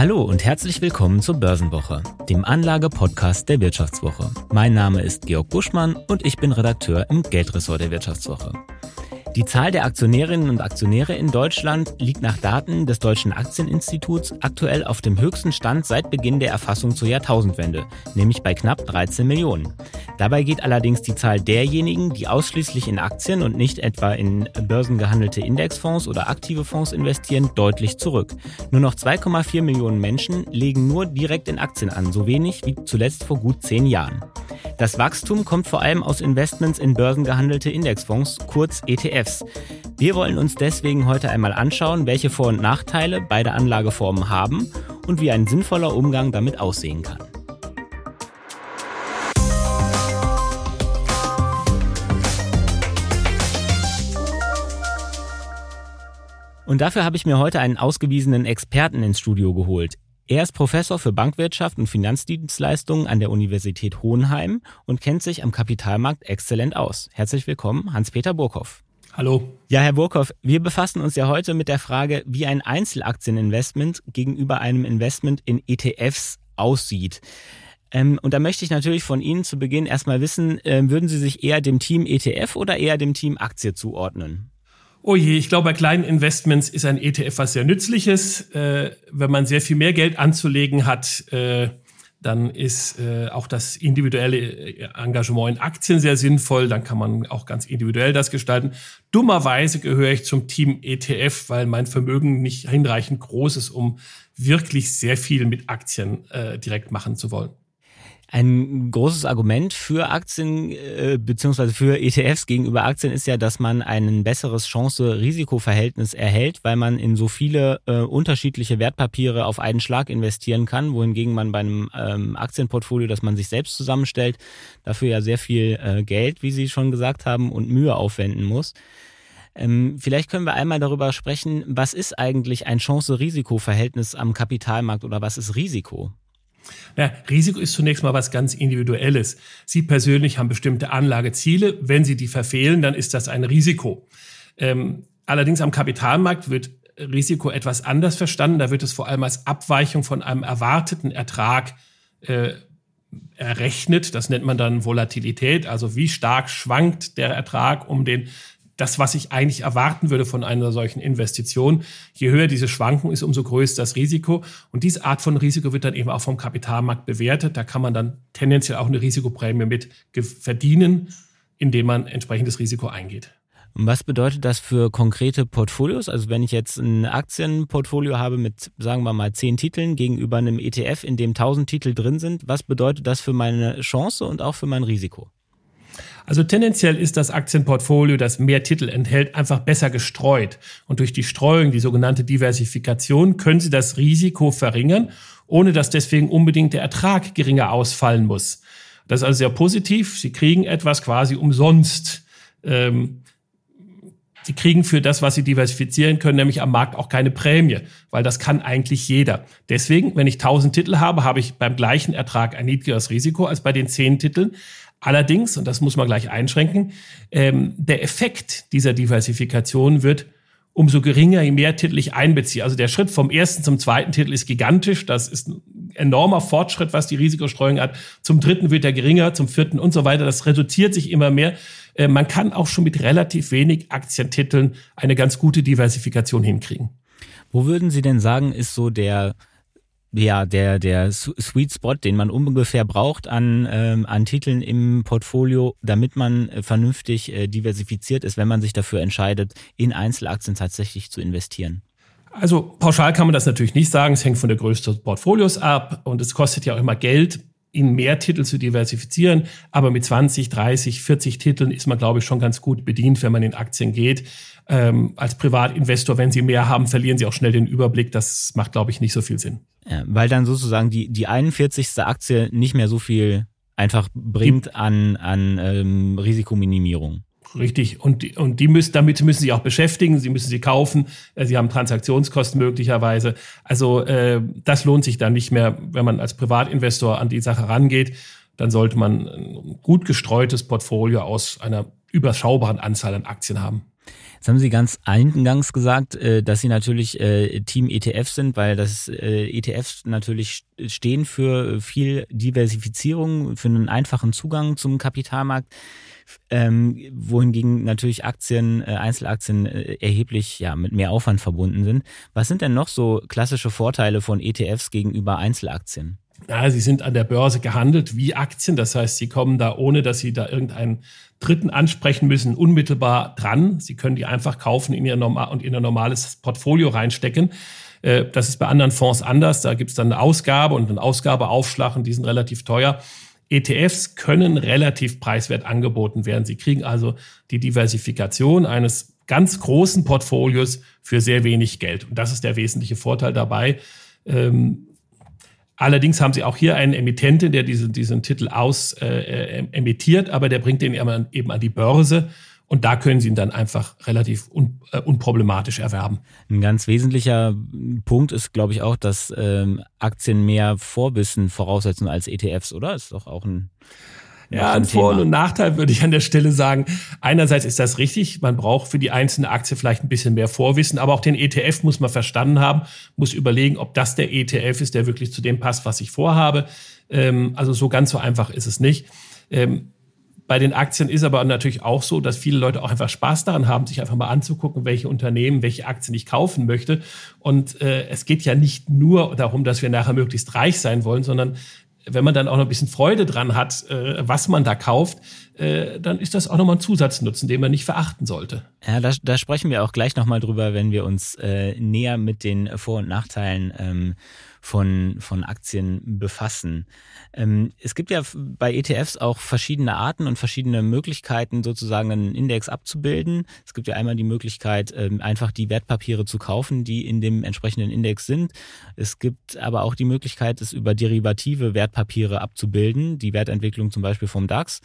Hallo und herzlich willkommen zur Börsenwoche, dem Anlage-Podcast der Wirtschaftswoche. Mein Name ist Georg Buschmann und ich bin Redakteur im Geldressort der Wirtschaftswoche. Die Zahl der Aktionärinnen und Aktionäre in Deutschland liegt nach Daten des Deutschen Aktieninstituts aktuell auf dem höchsten Stand seit Beginn der Erfassung zur Jahrtausendwende, nämlich bei knapp 13 Millionen. Dabei geht allerdings die Zahl derjenigen, die ausschließlich in Aktien und nicht etwa in börsengehandelte Indexfonds oder aktive Fonds investieren, deutlich zurück. Nur noch 2,4 Millionen Menschen legen nur direkt in Aktien an, so wenig wie zuletzt vor gut zehn Jahren. Das Wachstum kommt vor allem aus Investments in börsengehandelte Indexfonds, kurz ETFs. Wir wollen uns deswegen heute einmal anschauen, welche Vor- und Nachteile beide Anlageformen haben und wie ein sinnvoller Umgang damit aussehen kann. Und dafür habe ich mir heute einen ausgewiesenen Experten ins Studio geholt. Er ist Professor für Bankwirtschaft und Finanzdienstleistungen an der Universität Hohenheim und kennt sich am Kapitalmarkt exzellent aus. Herzlich willkommen, Hans-Peter Burkhoff. Hallo. Ja, Herr Burkhoff, wir befassen uns ja heute mit der Frage, wie ein Einzelaktieninvestment gegenüber einem Investment in ETFs aussieht. Ähm, und da möchte ich natürlich von Ihnen zu Beginn erstmal wissen, äh, würden Sie sich eher dem Team ETF oder eher dem Team Aktie zuordnen? Oh je, ich glaube, bei kleinen Investments ist ein ETF was sehr Nützliches. Äh, wenn man sehr viel mehr Geld anzulegen hat, äh, dann ist äh, auch das individuelle äh, Engagement in Aktien sehr sinnvoll. Dann kann man auch ganz individuell das gestalten. Dummerweise gehöre ich zum Team ETF, weil mein Vermögen nicht hinreichend groß ist, um wirklich sehr viel mit Aktien äh, direkt machen zu wollen. Ein großes Argument für Aktien äh, beziehungsweise für ETFs gegenüber Aktien ist ja, dass man ein besseres Chance-Risiko-Verhältnis erhält, weil man in so viele äh, unterschiedliche Wertpapiere auf einen Schlag investieren kann, wohingegen man bei einem ähm, Aktienportfolio, das man sich selbst zusammenstellt, dafür ja sehr viel äh, Geld, wie Sie schon gesagt haben, und Mühe aufwenden muss. Ähm, vielleicht können wir einmal darüber sprechen, was ist eigentlich ein Chance-Risiko-Verhältnis am Kapitalmarkt oder was ist Risiko? Ja, Risiko ist zunächst mal was ganz Individuelles. Sie persönlich haben bestimmte Anlageziele. Wenn Sie die verfehlen, dann ist das ein Risiko. Ähm, allerdings am Kapitalmarkt wird Risiko etwas anders verstanden. Da wird es vor allem als Abweichung von einem erwarteten Ertrag äh, errechnet. Das nennt man dann Volatilität. Also wie stark schwankt der Ertrag um den das, was ich eigentlich erwarten würde von einer solchen Investition. Je höher diese Schwankung ist, umso größer das Risiko. Und diese Art von Risiko wird dann eben auch vom Kapitalmarkt bewertet. Da kann man dann tendenziell auch eine Risikoprämie mit verdienen, indem man entsprechendes Risiko eingeht. Was bedeutet das für konkrete Portfolios? Also wenn ich jetzt ein Aktienportfolio habe mit, sagen wir mal, zehn Titeln gegenüber einem ETF, in dem tausend Titel drin sind, was bedeutet das für meine Chance und auch für mein Risiko? Also tendenziell ist das Aktienportfolio, das mehr Titel enthält, einfach besser gestreut. Und durch die Streuung, die sogenannte Diversifikation, können Sie das Risiko verringern, ohne dass deswegen unbedingt der Ertrag geringer ausfallen muss. Das ist also sehr positiv. Sie kriegen etwas quasi umsonst. Ähm, Sie kriegen für das, was Sie diversifizieren können, nämlich am Markt auch keine Prämie, weil das kann eigentlich jeder. Deswegen, wenn ich 1000 Titel habe, habe ich beim gleichen Ertrag ein niedrigeres Risiko als bei den 10 Titeln. Allerdings, und das muss man gleich einschränken, ähm, der Effekt dieser Diversifikation wird umso geringer, je mehr Titel ich einbeziehe. Also der Schritt vom ersten zum zweiten Titel ist gigantisch. Das ist ein enormer Fortschritt, was die Risikostreuung hat. Zum dritten wird er geringer, zum vierten und so weiter. Das reduziert sich immer mehr. Äh, man kann auch schon mit relativ wenig Aktientiteln eine ganz gute Diversifikation hinkriegen. Wo würden Sie denn sagen, ist so der ja, der, der Sweet Spot, den man ungefähr braucht an, ähm, an Titeln im Portfolio, damit man äh, vernünftig äh, diversifiziert ist, wenn man sich dafür entscheidet, in Einzelaktien tatsächlich zu investieren? Also pauschal kann man das natürlich nicht sagen. Es hängt von der Größe des Portfolios ab und es kostet ja auch immer Geld, in mehr Titel zu diversifizieren. Aber mit 20, 30, 40 Titeln ist man, glaube ich, schon ganz gut bedient, wenn man in Aktien geht. Ähm, als Privatinvestor, wenn Sie mehr haben, verlieren Sie auch schnell den Überblick. Das macht, glaube ich, nicht so viel Sinn. Ja, weil dann sozusagen die, die 41. Aktie nicht mehr so viel einfach bringt an, an ähm, Risikominimierung. Richtig. Und, und die müssen, damit müssen sie auch beschäftigen. Sie müssen sie kaufen. Äh, sie haben Transaktionskosten möglicherweise. Also äh, das lohnt sich dann nicht mehr, wenn man als Privatinvestor an die Sache rangeht. Dann sollte man ein gut gestreutes Portfolio aus einer überschaubaren Anzahl an Aktien haben. Jetzt haben Sie ganz eingangs gesagt, äh, dass Sie natürlich äh, Team ETF sind, weil das ETFs natürlich stehen für viel Diversifizierung, für einen einfachen Zugang zum Kapitalmarkt. Ähm, wohingegen natürlich Aktien, äh, Einzelaktien äh, erheblich ja, mit mehr Aufwand verbunden sind. Was sind denn noch so klassische Vorteile von ETFs gegenüber Einzelaktien? Ja, sie sind an der Börse gehandelt wie Aktien. Das heißt, sie kommen da, ohne dass sie da irgendeinen Dritten ansprechen müssen, unmittelbar dran. Sie können die einfach kaufen in ihr normal und in ein normales Portfolio reinstecken. Äh, das ist bei anderen Fonds anders. Da gibt es dann eine Ausgabe und einen Ausgabeaufschlag und die sind relativ teuer. ETFs können relativ preiswert angeboten werden. Sie kriegen also die Diversifikation eines ganz großen Portfolios für sehr wenig Geld. Und das ist der wesentliche Vorteil dabei. Ähm, Allerdings haben sie auch hier einen Emittenten, der diesen, diesen Titel aus äh, äh emittiert, aber der bringt den eben an die Börse. Und da können Sie ihn dann einfach relativ un, äh, unproblematisch erwerben. Ein ganz wesentlicher Punkt ist, glaube ich, auch, dass ähm, Aktien mehr Vorwissen voraussetzen als ETFs, oder? Ist doch auch ein ja, ein Vor- und Nachteil würde ich an der Stelle sagen. Einerseits ist das richtig. Man braucht für die einzelne Aktie vielleicht ein bisschen mehr Vorwissen, aber auch den ETF muss man verstanden haben, muss überlegen, ob das der ETF ist, der wirklich zu dem passt, was ich vorhabe. Ähm, also so ganz so einfach ist es nicht. Ähm, bei den Aktien ist aber natürlich auch so, dass viele Leute auch einfach Spaß daran haben, sich einfach mal anzugucken, welche Unternehmen, welche Aktien ich kaufen möchte. Und äh, es geht ja nicht nur darum, dass wir nachher möglichst reich sein wollen, sondern wenn man dann auch noch ein bisschen Freude dran hat, äh, was man da kauft, äh, dann ist das auch nochmal ein Zusatznutzen, den man nicht verachten sollte. Ja, da, da sprechen wir auch gleich nochmal drüber, wenn wir uns äh, näher mit den Vor- und Nachteilen ähm, von, von Aktien befassen. Ähm, es gibt ja bei ETFs auch verschiedene Arten und verschiedene Möglichkeiten, sozusagen einen Index abzubilden. Es gibt ja einmal die Möglichkeit, ähm, einfach die Wertpapiere zu kaufen, die in dem entsprechenden Index sind. Es gibt aber auch die Möglichkeit, es über derivative Wertpapiere abzubilden, die Wertentwicklung zum Beispiel vom DAX.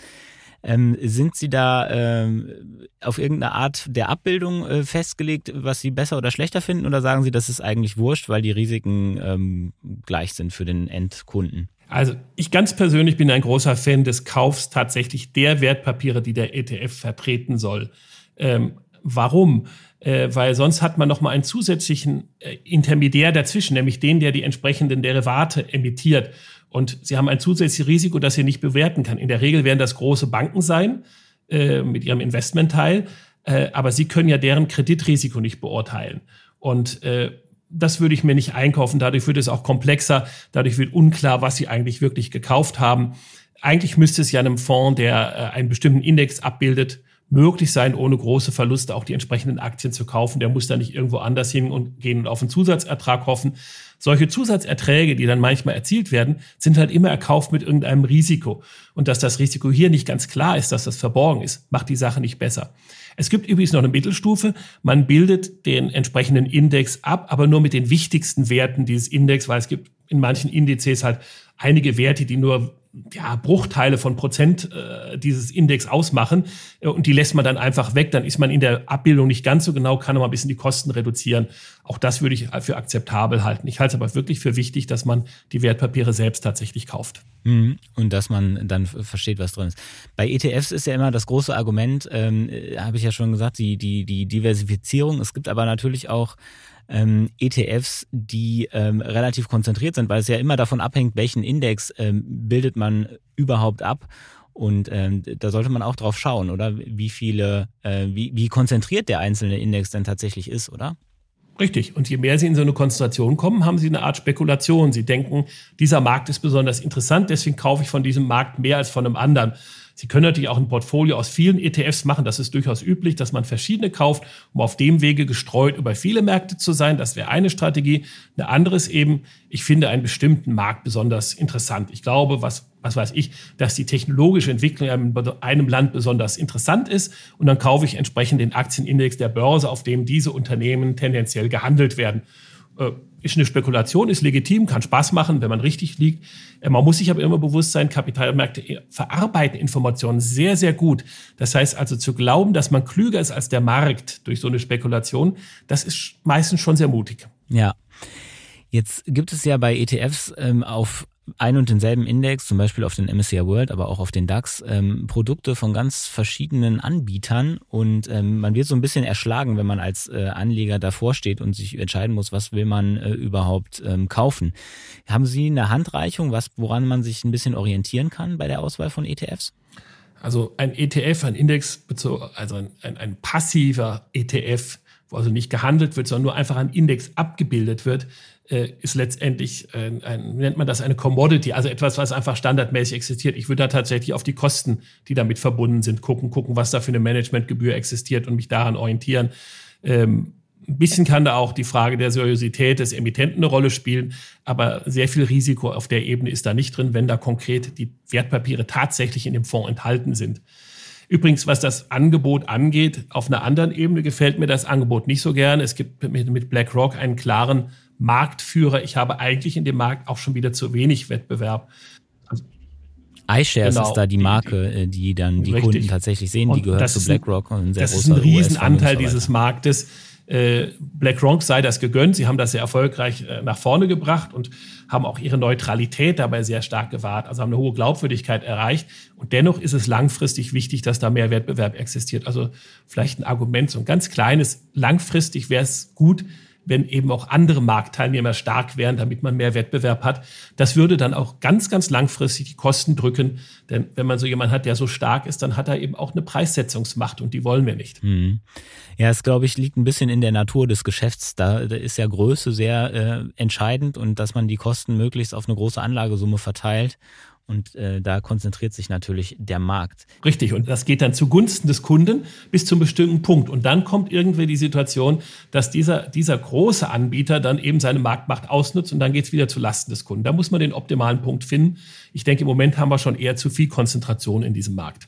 Ähm, sind Sie da ähm, auf irgendeine Art der Abbildung äh, festgelegt, was Sie besser oder schlechter finden? Oder sagen Sie, das ist eigentlich wurscht, weil die Risiken ähm, gleich sind für den Endkunden? Also ich ganz persönlich bin ein großer Fan des Kaufs tatsächlich der Wertpapiere, die der ETF vertreten soll. Ähm, warum? Äh, weil sonst hat man noch mal einen zusätzlichen äh, Intermediär dazwischen, nämlich den, der die entsprechenden Derivate emittiert. Und sie haben ein zusätzliches Risiko, das sie nicht bewerten kann. In der Regel werden das große Banken sein äh, mit ihrem Investmentteil, äh, aber sie können ja deren Kreditrisiko nicht beurteilen. Und äh, das würde ich mir nicht einkaufen. Dadurch wird es auch komplexer. Dadurch wird unklar, was sie eigentlich wirklich gekauft haben. Eigentlich müsste es ja einem Fonds, der äh, einen bestimmten Index abbildet, möglich sein, ohne große Verluste auch die entsprechenden Aktien zu kaufen. Der muss da nicht irgendwo anders hin und gehen und auf einen Zusatzertrag hoffen, solche Zusatzerträge, die dann manchmal erzielt werden, sind halt immer erkauft mit irgendeinem Risiko. Und dass das Risiko hier nicht ganz klar ist, dass das verborgen ist, macht die Sache nicht besser. Es gibt übrigens noch eine Mittelstufe. Man bildet den entsprechenden Index ab, aber nur mit den wichtigsten Werten dieses Index, weil es gibt in manchen Indizes halt einige Werte, die nur ja, Bruchteile von Prozent äh, dieses Index ausmachen äh, und die lässt man dann einfach weg, dann ist man in der Abbildung nicht ganz so genau, kann aber ein bisschen die Kosten reduzieren. Auch das würde ich für akzeptabel halten. Ich halte es aber wirklich für wichtig, dass man die Wertpapiere selbst tatsächlich kauft. Mhm. Und dass man dann versteht, was drin ist. Bei ETFs ist ja immer das große Argument, ähm, äh, habe ich ja schon gesagt, die, die, die Diversifizierung. Es gibt aber natürlich auch ähm, ETFs, die ähm, relativ konzentriert sind, weil es ja immer davon abhängt, welchen Index ähm, bildet man überhaupt ab. Und ähm, da sollte man auch drauf schauen, oder? Wie viele, äh, wie, wie konzentriert der einzelne Index denn tatsächlich ist, oder? Richtig. Und je mehr Sie in so eine Konzentration kommen, haben Sie eine Art Spekulation. Sie denken, dieser Markt ist besonders interessant, deswegen kaufe ich von diesem Markt mehr als von einem anderen. Sie können natürlich auch ein Portfolio aus vielen ETFs machen. Das ist durchaus üblich, dass man verschiedene kauft, um auf dem Wege gestreut über viele Märkte zu sein. Das wäre eine Strategie. Eine andere ist eben, ich finde einen bestimmten Markt besonders interessant. Ich glaube, was, was weiß ich, dass die technologische Entwicklung in einem Land besonders interessant ist. Und dann kaufe ich entsprechend den Aktienindex der Börse, auf dem diese Unternehmen tendenziell gehandelt werden. Äh, ist eine Spekulation, ist legitim, kann Spaß machen, wenn man richtig liegt. Äh, man muss sich aber immer bewusst sein, Kapitalmärkte äh, verarbeiten Informationen sehr, sehr gut. Das heißt also zu glauben, dass man klüger ist als der Markt durch so eine Spekulation, das ist meistens schon sehr mutig. Ja. Jetzt gibt es ja bei ETFs ähm, auf ein und denselben Index, zum Beispiel auf den MSCI World, aber auch auf den DAX, ähm, Produkte von ganz verschiedenen Anbietern und ähm, man wird so ein bisschen erschlagen, wenn man als äh, Anleger davor steht und sich entscheiden muss, was will man äh, überhaupt ähm, kaufen. Haben Sie eine Handreichung, was, woran man sich ein bisschen orientieren kann bei der Auswahl von ETFs? Also ein ETF, ein Index, also ein, ein, ein passiver ETF, wo also nicht gehandelt wird, sondern nur einfach ein Index abgebildet wird, äh, ist letztendlich, ein, ein, nennt man das eine Commodity, also etwas, was einfach standardmäßig existiert. Ich würde da tatsächlich auf die Kosten, die damit verbunden sind, gucken, gucken, was da für eine Managementgebühr existiert und mich daran orientieren. Ähm, ein bisschen kann da auch die Frage der Seriosität des Emittenten eine Rolle spielen, aber sehr viel Risiko auf der Ebene ist da nicht drin, wenn da konkret die Wertpapiere tatsächlich in dem Fonds enthalten sind. Übrigens, was das Angebot angeht, auf einer anderen Ebene gefällt mir das Angebot nicht so gern. Es gibt mit BlackRock einen klaren Marktführer. Ich habe eigentlich in dem Markt auch schon wieder zu wenig Wettbewerb. Also, iShares genau, ist da die Marke, die, die dann die richtig. Kunden tatsächlich sehen. Die gehört zu BlackRock und ein sehr das großer ist ein Riesenanteil dieses Marktes äh, BlackRock sei das gegönnt. Sie haben das sehr erfolgreich äh, nach vorne gebracht und haben auch ihre Neutralität dabei sehr stark gewahrt, also haben eine hohe Glaubwürdigkeit erreicht. Und dennoch ist es langfristig wichtig, dass da mehr Wettbewerb existiert. Also vielleicht ein Argument, so ein ganz kleines, langfristig wäre es gut, wenn eben auch andere Marktteilnehmer stark wären, damit man mehr Wettbewerb hat. Das würde dann auch ganz, ganz langfristig die Kosten drücken. Denn wenn man so jemanden hat, der so stark ist, dann hat er eben auch eine Preissetzungsmacht und die wollen wir nicht. Mhm. Ja, es glaube ich liegt ein bisschen in der Natur des Geschäfts. Da, ist ja Größe sehr äh, entscheidend und dass man die Kosten möglichst auf eine große Anlagesumme verteilt und äh, da konzentriert sich natürlich der Markt. Richtig, und das geht dann zugunsten des Kunden bis zum bestimmten Punkt. Und dann kommt irgendwie die Situation, dass dieser, dieser große Anbieter dann eben seine Marktmacht ausnutzt und dann geht es wieder zu Lasten des Kunden. Da muss man den optimalen Punkt finden. Ich denke, im Moment haben wir schon eher zu viel Konzentration in diesem Markt.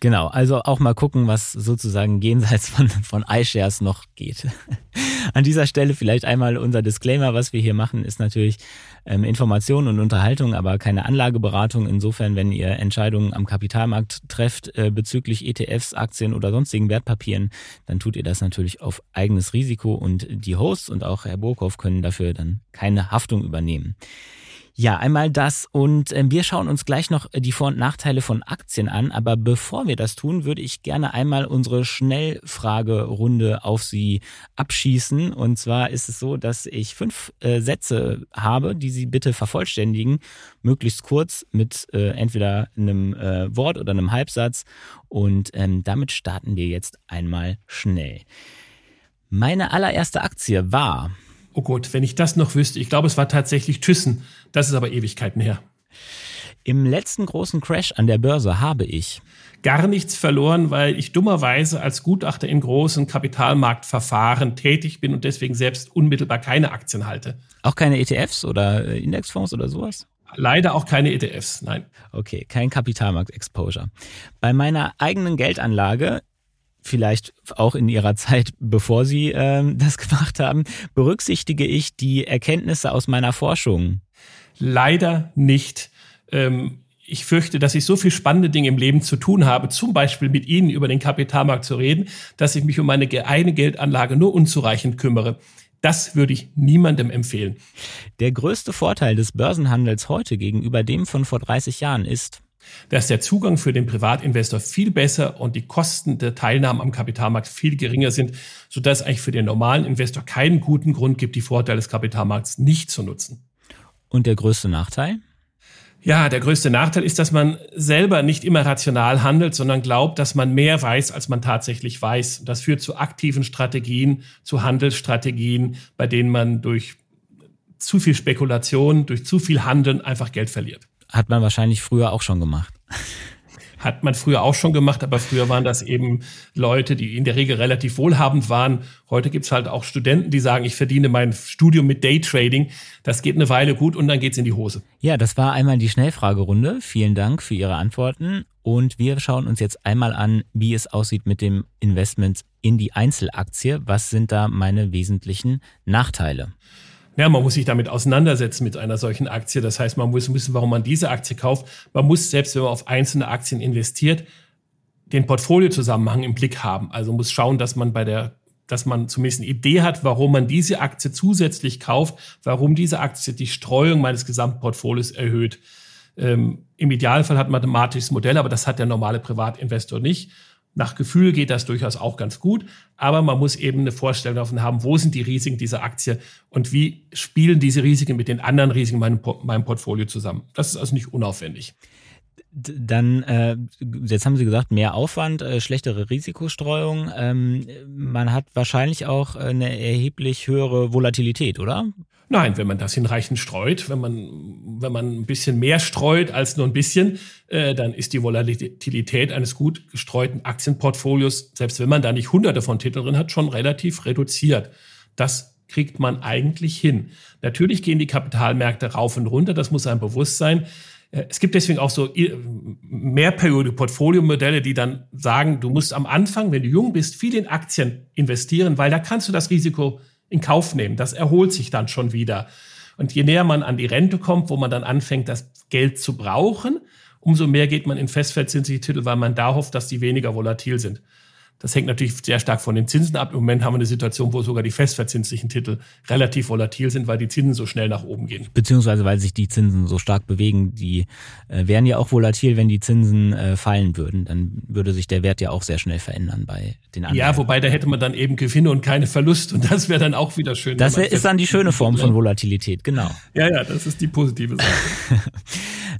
Genau, also auch mal gucken, was sozusagen jenseits von, von iShares noch geht. An dieser Stelle vielleicht einmal unser Disclaimer, was wir hier machen, ist natürlich ähm, Information und Unterhaltung, aber keine Anlageberatung. Insofern, wenn ihr Entscheidungen am Kapitalmarkt trefft äh, bezüglich ETFs, Aktien oder sonstigen Wertpapieren, dann tut ihr das natürlich auf eigenes Risiko und die Hosts und auch Herr Burkhoff können dafür dann keine Haftung übernehmen. Ja, einmal das und äh, wir schauen uns gleich noch die Vor- und Nachteile von Aktien an. Aber bevor wir das tun, würde ich gerne einmal unsere Schnellfragerunde auf Sie abschießen. Und zwar ist es so, dass ich fünf äh, Sätze habe, die Sie bitte vervollständigen, möglichst kurz mit äh, entweder einem äh, Wort oder einem Halbsatz. Und ähm, damit starten wir jetzt einmal schnell. Meine allererste Aktie war Oh Gott, wenn ich das noch wüsste. Ich glaube, es war tatsächlich Thyssen. Das ist aber Ewigkeiten her. Im letzten großen Crash an der Börse habe ich gar nichts verloren, weil ich dummerweise als Gutachter in großen Kapitalmarktverfahren tätig bin und deswegen selbst unmittelbar keine Aktien halte. Auch keine ETFs oder äh, Indexfonds oder sowas? Leider auch keine ETFs, nein. Okay, kein Kapitalmarkt-Exposure. Bei meiner eigenen Geldanlage vielleicht auch in Ihrer Zeit, bevor Sie ähm, das gemacht haben, berücksichtige ich die Erkenntnisse aus meiner Forschung? Leider nicht. Ähm, ich fürchte, dass ich so viel spannende Dinge im Leben zu tun habe, zum Beispiel mit Ihnen über den Kapitalmarkt zu reden, dass ich mich um meine eigene Geldanlage nur unzureichend kümmere. Das würde ich niemandem empfehlen. Der größte Vorteil des Börsenhandels heute gegenüber dem von vor 30 Jahren ist, dass der Zugang für den Privatinvestor viel besser und die Kosten der Teilnahme am Kapitalmarkt viel geringer sind, sodass es eigentlich für den normalen Investor keinen guten Grund gibt, die Vorteile des Kapitalmarkts nicht zu nutzen. Und der größte Nachteil? Ja, der größte Nachteil ist, dass man selber nicht immer rational handelt, sondern glaubt, dass man mehr weiß, als man tatsächlich weiß. Das führt zu aktiven Strategien, zu Handelsstrategien, bei denen man durch zu viel Spekulation, durch zu viel Handeln einfach Geld verliert. Hat man wahrscheinlich früher auch schon gemacht. Hat man früher auch schon gemacht, aber früher waren das eben Leute, die in der Regel relativ wohlhabend waren. Heute gibt's halt auch Studenten, die sagen, ich verdiene mein Studium mit Daytrading. Das geht eine Weile gut und dann geht's in die Hose. Ja, das war einmal die Schnellfragerunde. Vielen Dank für Ihre Antworten. Und wir schauen uns jetzt einmal an, wie es aussieht mit dem Investment in die Einzelaktie. Was sind da meine wesentlichen Nachteile? Ja, man muss sich damit auseinandersetzen mit einer solchen Aktie. Das heißt, man muss wissen, warum man diese Aktie kauft. Man muss, selbst wenn man auf einzelne Aktien investiert, den Portfoliozusammenhang im Blick haben. Also muss schauen, dass man bei der dass man zumindest eine Idee hat, warum man diese Aktie zusätzlich kauft, warum diese Aktie die Streuung meines Gesamtportfolios erhöht. Ähm, Im Idealfall hat man ein mathematisches Modell, aber das hat der normale Privatinvestor nicht. Nach Gefühl geht das durchaus auch ganz gut, aber man muss eben eine Vorstellung davon haben, wo sind die Risiken dieser Aktie und wie spielen diese Risiken mit den anderen Risiken in meinem, meinem Portfolio zusammen. Das ist also nicht unaufwendig. Dann, äh, jetzt haben Sie gesagt, mehr Aufwand, äh, schlechtere Risikostreuung. Ähm, man hat wahrscheinlich auch eine erheblich höhere Volatilität, oder? Nein, wenn man das hinreichend streut, wenn man, wenn man ein bisschen mehr streut als nur ein bisschen, äh, dann ist die Volatilität eines gut gestreuten Aktienportfolios, selbst wenn man da nicht hunderte von Titeln drin hat, schon relativ reduziert. Das kriegt man eigentlich hin. Natürlich gehen die Kapitalmärkte rauf und runter, das muss einem bewusst sein. Äh, es gibt deswegen auch so äh, mehrperiode Portfoliomodelle, die dann sagen, du musst am Anfang, wenn du jung bist, viel in Aktien investieren, weil da kannst du das Risiko in Kauf nehmen. Das erholt sich dann schon wieder. Und je näher man an die Rente kommt, wo man dann anfängt, das Geld zu brauchen, umso mehr geht man in festverzinsliche Titel, weil man da hofft, dass die weniger volatil sind. Das hängt natürlich sehr stark von den Zinsen ab. Im Moment haben wir eine Situation, wo sogar die festverzinslichen Titel relativ volatil sind, weil die Zinsen so schnell nach oben gehen. Beziehungsweise weil sich die Zinsen so stark bewegen. Die äh, wären ja auch volatil, wenn die Zinsen äh, fallen würden. Dann würde sich der Wert ja auch sehr schnell verändern bei den anderen. Ja, wobei da hätte man dann eben Gewinne und keine Verluste. Und das wäre dann auch wieder schön. Das wär, ist dann die schöne Form von Volatilität, genau. Ja, ja, das ist die positive Sache.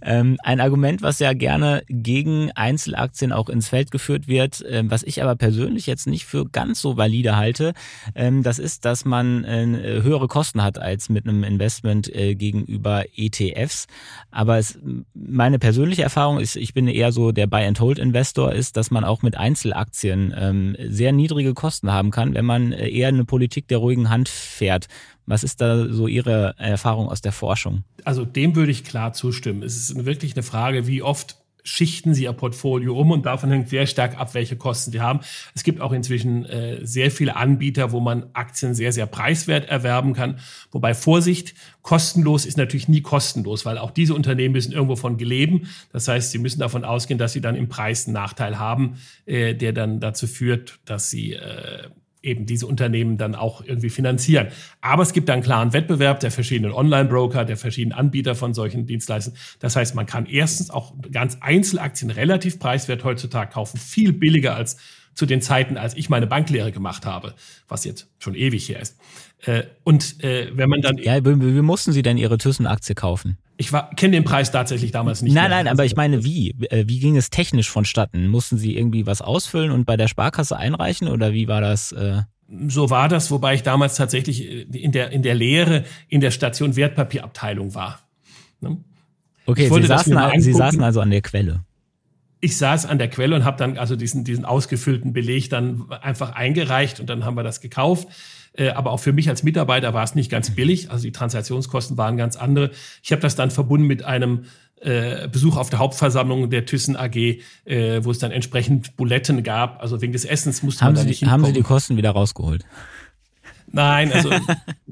ähm, ein Argument, was ja gerne gegen Einzelaktien auch ins Feld geführt wird, äh, was ich aber persönlich jetzt nicht für ganz so valide halte, ähm, das ist, dass man äh, höhere Kosten hat als mit einem Investment äh, gegenüber ETFs. Aber es, meine persönliche Erfahrung ist, ich bin eher so der Buy-and-Hold-Investor, ist, dass man auch mit Einzelaktien ähm, sehr niedrige Kosten haben kann, wenn man äh, eher eine Politik der ruhigen Hand fährt. Was ist da so Ihre Erfahrung aus der Forschung? Also dem würde ich klar zustimmen. Es ist wirklich eine Frage, wie oft schichten sie ihr Portfolio um und davon hängt sehr stark ab, welche Kosten sie haben. Es gibt auch inzwischen äh, sehr viele Anbieter, wo man Aktien sehr, sehr preiswert erwerben kann. Wobei Vorsicht, kostenlos ist natürlich nie kostenlos, weil auch diese Unternehmen müssen irgendwo von geleben. Das heißt, sie müssen davon ausgehen, dass sie dann im Preis einen Nachteil haben, äh, der dann dazu führt, dass sie äh, eben diese Unternehmen dann auch irgendwie finanzieren. Aber es gibt einen klaren Wettbewerb der verschiedenen Online-Broker, der verschiedenen Anbieter von solchen Dienstleistungen. Das heißt, man kann erstens auch ganz Einzelaktien relativ preiswert heutzutage kaufen, viel billiger als zu den Zeiten, als ich meine Banklehre gemacht habe, was jetzt schon ewig her ist. Äh, und äh, wenn man dann. Ja, wie, wie mussten Sie denn Ihre Thyssen-Aktie kaufen? Ich kenne den Preis tatsächlich damals nicht. Nein, mehr. nein, aber ich meine, wie? Äh, wie ging es technisch vonstatten? Mussten Sie irgendwie was ausfüllen und bei der Sparkasse einreichen oder wie war das? Äh? So war das, wobei ich damals tatsächlich in der, in der Lehre in der Station Wertpapierabteilung war. Ne? Okay, Sie saßen, Sie saßen also an der Quelle ich saß an der Quelle und habe dann also diesen, diesen ausgefüllten Beleg dann einfach eingereicht und dann haben wir das gekauft. Äh, aber auch für mich als Mitarbeiter war es nicht ganz billig. Also die Transaktionskosten waren ganz andere. Ich habe das dann verbunden mit einem äh, Besuch auf der Hauptversammlung der Thyssen AG, äh, wo es dann entsprechend Buletten gab. Also wegen des Essens musste haben man da Sie, nicht hinkommen. Haben Sie die Kosten wieder rausgeholt? Nein, also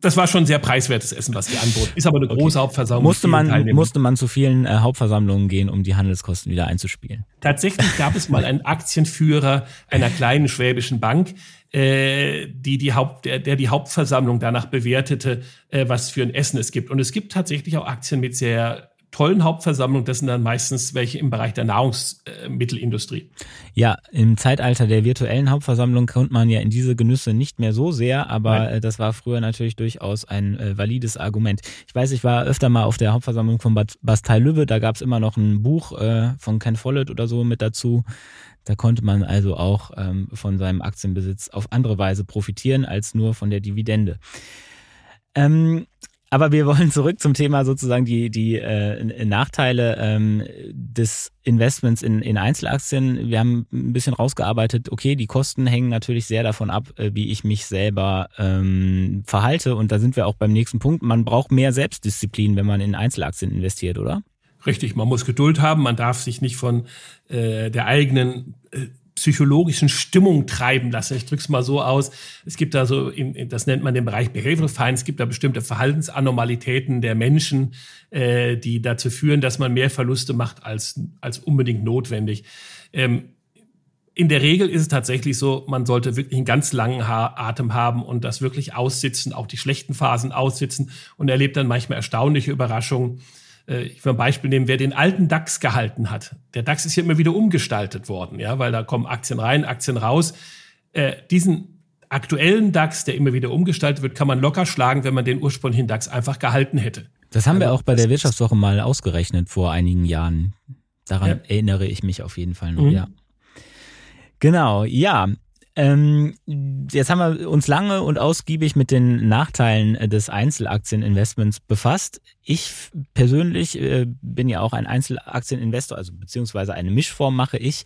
das war schon sehr preiswertes Essen, was die anboten. Ist aber eine große okay. Hauptversammlung. Musste man, musste man zu vielen äh, Hauptversammlungen gehen, um die Handelskosten wieder einzuspielen? Tatsächlich gab es mal einen Aktienführer einer kleinen schwäbischen Bank, äh, die die Haupt, der, der die Hauptversammlung danach bewertete, äh, was für ein Essen es gibt. Und es gibt tatsächlich auch Aktien mit sehr tollen Hauptversammlungen, das sind dann meistens welche im Bereich der Nahrungsmittelindustrie. Ja, im Zeitalter der virtuellen Hauptversammlung kommt man ja in diese Genüsse nicht mehr so sehr, aber Nein. Äh, das war früher natürlich durchaus ein äh, valides Argument. Ich weiß, ich war öfter mal auf der Hauptversammlung von Bastei Lübbe, da gab es immer noch ein Buch äh, von Ken Follett oder so mit dazu. Da konnte man also auch ähm, von seinem Aktienbesitz auf andere Weise profitieren als nur von der Dividende. Ähm, aber wir wollen zurück zum Thema sozusagen die, die äh, Nachteile ähm, des Investments in, in Einzelaktien. Wir haben ein bisschen rausgearbeitet, okay, die Kosten hängen natürlich sehr davon ab, äh, wie ich mich selber ähm, verhalte. Und da sind wir auch beim nächsten Punkt. Man braucht mehr Selbstdisziplin, wenn man in Einzelaktien investiert, oder? Richtig, man muss Geduld haben, man darf sich nicht von äh, der eigenen äh, psychologischen Stimmung treiben lassen. Ich drücke es mal so aus. Es gibt da so, das nennt man den Bereich Behavioral Finance, es gibt da bestimmte Verhaltensanomalitäten der Menschen, äh, die dazu führen, dass man mehr Verluste macht als, als unbedingt notwendig. Ähm, in der Regel ist es tatsächlich so, man sollte wirklich einen ganz langen Atem haben und das wirklich aussitzen, auch die schlechten Phasen aussitzen und erlebt dann manchmal erstaunliche Überraschungen. Äh, ich will ein Beispiel nehmen, wer den alten DAX gehalten hat. Der DAX ist ja immer wieder umgestaltet worden, ja, weil da kommen Aktien rein, Aktien raus. Äh, diesen aktuellen DAX, der immer wieder umgestaltet wird, kann man locker schlagen, wenn man den ursprünglichen DAX einfach gehalten hätte. Das haben wir also auch bei der Wirtschaftswoche mal ausgerechnet vor einigen Jahren. Daran ja. erinnere ich mich auf jeden Fall noch, mhm. ja. Genau, ja. Ähm, jetzt haben wir uns lange und ausgiebig mit den Nachteilen des Einzelaktieninvestments befasst. Ich persönlich äh, bin ja auch ein Einzelaktieninvestor, also beziehungsweise eine Mischform mache ich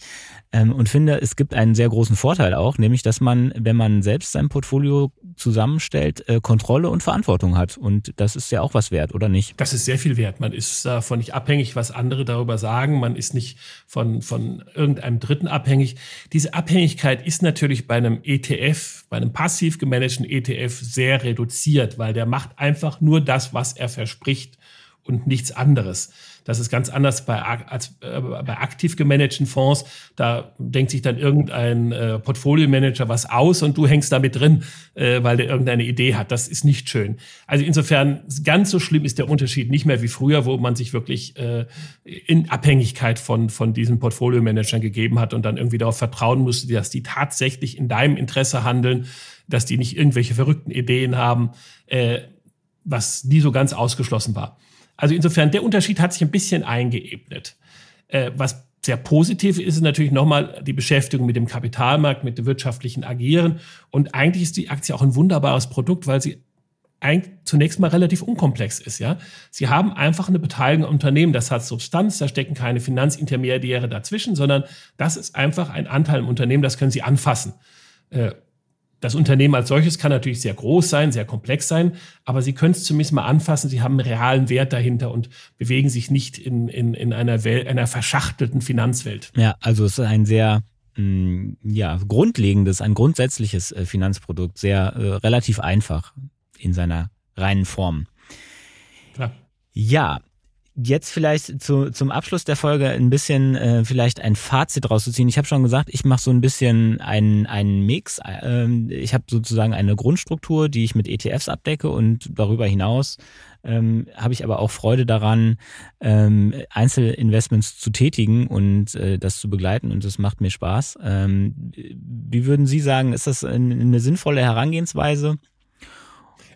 ähm, und finde, es gibt einen sehr großen Vorteil auch, nämlich dass man, wenn man selbst sein Portfolio zusammenstellt, äh, Kontrolle und Verantwortung hat. Und das ist ja auch was wert, oder nicht? Das ist sehr viel wert. Man ist davon nicht abhängig, was andere darüber sagen. Man ist nicht von, von irgendeinem Dritten abhängig. Diese Abhängigkeit ist natürlich bei einem ETF, bei einem passiv gemanagten ETF sehr reduziert, weil der macht einfach nur das, was er verspricht und nichts anderes. Das ist ganz anders bei, als äh, bei aktiv gemanagten Fonds. Da denkt sich dann irgendein äh, Portfolio-Manager was aus und du hängst damit drin, äh, weil der irgendeine Idee hat. Das ist nicht schön. Also insofern ganz so schlimm ist der Unterschied nicht mehr wie früher, wo man sich wirklich äh, in Abhängigkeit von, von diesen Portfolio-Managern gegeben hat und dann irgendwie darauf vertrauen musste, dass die tatsächlich in deinem Interesse handeln, dass die nicht irgendwelche verrückten Ideen haben, äh, was nie so ganz ausgeschlossen war. Also insofern, der Unterschied hat sich ein bisschen eingeebnet. Äh, was sehr positiv ist, ist natürlich nochmal die Beschäftigung mit dem Kapitalmarkt, mit dem wirtschaftlichen Agieren. Und eigentlich ist die Aktie auch ein wunderbares Produkt, weil sie eigentlich zunächst mal relativ unkomplex ist, ja. Sie haben einfach eine Beteiligung am Unternehmen, das hat Substanz, da stecken keine Finanzintermediäre dazwischen, sondern das ist einfach ein Anteil im Unternehmen, das können Sie anfassen. Äh, das Unternehmen als solches kann natürlich sehr groß sein, sehr komplex sein, aber Sie können es zumindest mal anfassen. Sie haben einen realen Wert dahinter und bewegen sich nicht in, in, in einer, Welt, einer verschachtelten Finanzwelt. Ja, also es ist ein sehr mh, mm, ja, grundlegendes, ein grundsätzliches äh, Finanzprodukt, sehr äh, relativ einfach in seiner reinen Form. Klar. Ja, Jetzt vielleicht zu, zum Abschluss der Folge ein bisschen äh, vielleicht ein Fazit rauszuziehen. Ich habe schon gesagt, ich mache so ein bisschen einen, einen Mix. Ähm, ich habe sozusagen eine Grundstruktur, die ich mit ETFs abdecke und darüber hinaus ähm, habe ich aber auch Freude daran, ähm, Einzelinvestments zu tätigen und äh, das zu begleiten und das macht mir Spaß. Ähm, wie würden Sie sagen, ist das eine, eine sinnvolle Herangehensweise?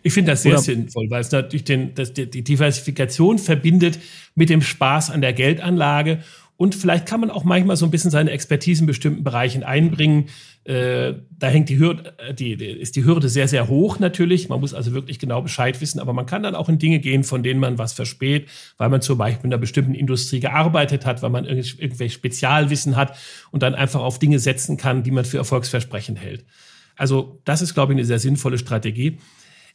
Ich finde das sehr Oder sinnvoll, weil es natürlich den, das, die Diversifikation verbindet mit dem Spaß an der Geldanlage. Und vielleicht kann man auch manchmal so ein bisschen seine Expertise in bestimmten Bereichen einbringen. Äh, da hängt die Hürde, äh, die, die, ist die Hürde sehr, sehr hoch natürlich. Man muss also wirklich genau Bescheid wissen, aber man kann dann auch in Dinge gehen, von denen man was verspäht, weil man zum Beispiel in einer bestimmten Industrie gearbeitet hat, weil man irgendwelche Spezialwissen hat und dann einfach auf Dinge setzen kann, die man für erfolgsversprechend hält. Also das ist, glaube ich, eine sehr sinnvolle Strategie.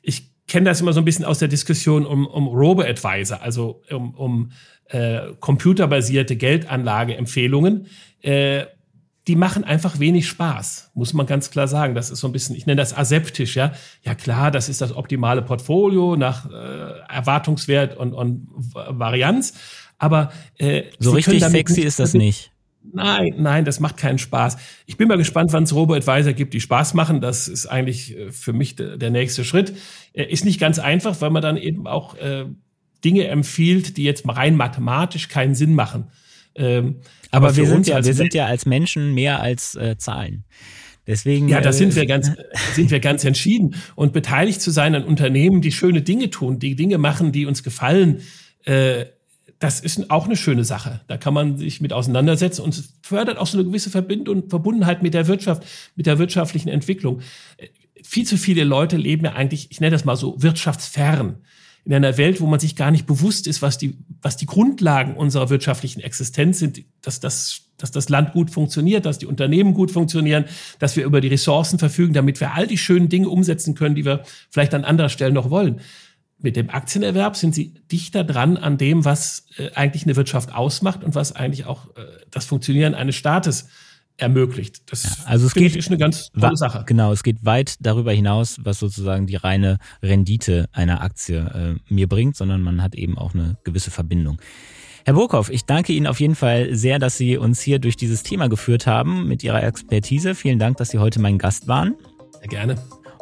Ich kenne das immer so ein bisschen aus der Diskussion um, um Robo-Advisor, also um, um äh, computerbasierte Geldanlageempfehlungen. Äh, die machen einfach wenig Spaß, muss man ganz klar sagen. Das ist so ein bisschen, ich nenne das aseptisch, ja. Ja klar, das ist das optimale Portfolio nach äh, Erwartungswert und, und Varianz. Aber äh, so richtig sexy ist das nicht. Nein, nein, das macht keinen Spaß. Ich bin mal gespannt, wann es Robo-Advisor gibt, die Spaß machen. Das ist eigentlich äh, für mich der, nächste Schritt. Ist nicht ganz einfach, weil man dann eben auch äh, Dinge empfiehlt, die jetzt rein mathematisch keinen Sinn machen. Ähm, aber, aber wir sind ja, wir sind ja als Menschen mehr als äh, Zahlen. Deswegen. Ja, da sind wir ganz, sind wir ganz entschieden. Und beteiligt zu sein an Unternehmen, die schöne Dinge tun, die Dinge machen, die uns gefallen, äh, das ist auch eine schöne Sache. Da kann man sich mit auseinandersetzen und fördert auch so eine gewisse Verbindung, Verbundenheit mit der Wirtschaft, mit der wirtschaftlichen Entwicklung. Viel zu viele Leute leben ja eigentlich, ich nenne das mal so, wirtschaftsfern. In einer Welt, wo man sich gar nicht bewusst ist, was die, was die Grundlagen unserer wirtschaftlichen Existenz sind, dass das, dass das Land gut funktioniert, dass die Unternehmen gut funktionieren, dass wir über die Ressourcen verfügen, damit wir all die schönen Dinge umsetzen können, die wir vielleicht an anderer Stelle noch wollen mit dem Aktienerwerb sind sie dichter dran an dem, was äh, eigentlich eine Wirtschaft ausmacht und was eigentlich auch äh, das Funktionieren eines Staates ermöglicht. Das ja, also es geht, ich, ist eine ganz tolle Sache. Genau, es geht weit darüber hinaus, was sozusagen die reine Rendite einer Aktie äh, mir bringt, sondern man hat eben auch eine gewisse Verbindung. Herr Burkhoff, ich danke Ihnen auf jeden Fall sehr, dass Sie uns hier durch dieses Thema geführt haben mit Ihrer Expertise. Vielen Dank, dass Sie heute mein Gast waren. Sehr gerne.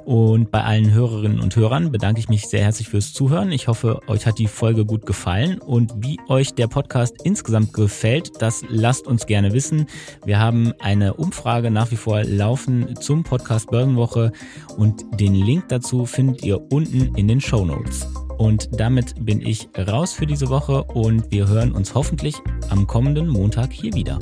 Und bei allen Hörerinnen und Hörern bedanke ich mich sehr herzlich fürs Zuhören. Ich hoffe, euch hat die Folge gut gefallen und wie euch der Podcast insgesamt gefällt, das lasst uns gerne wissen. Wir haben eine Umfrage nach wie vor laufen zum Podcast Börsenwoche und den Link dazu findet ihr unten in den Show Notes. Und damit bin ich raus für diese Woche und wir hören uns hoffentlich am kommenden Montag hier wieder.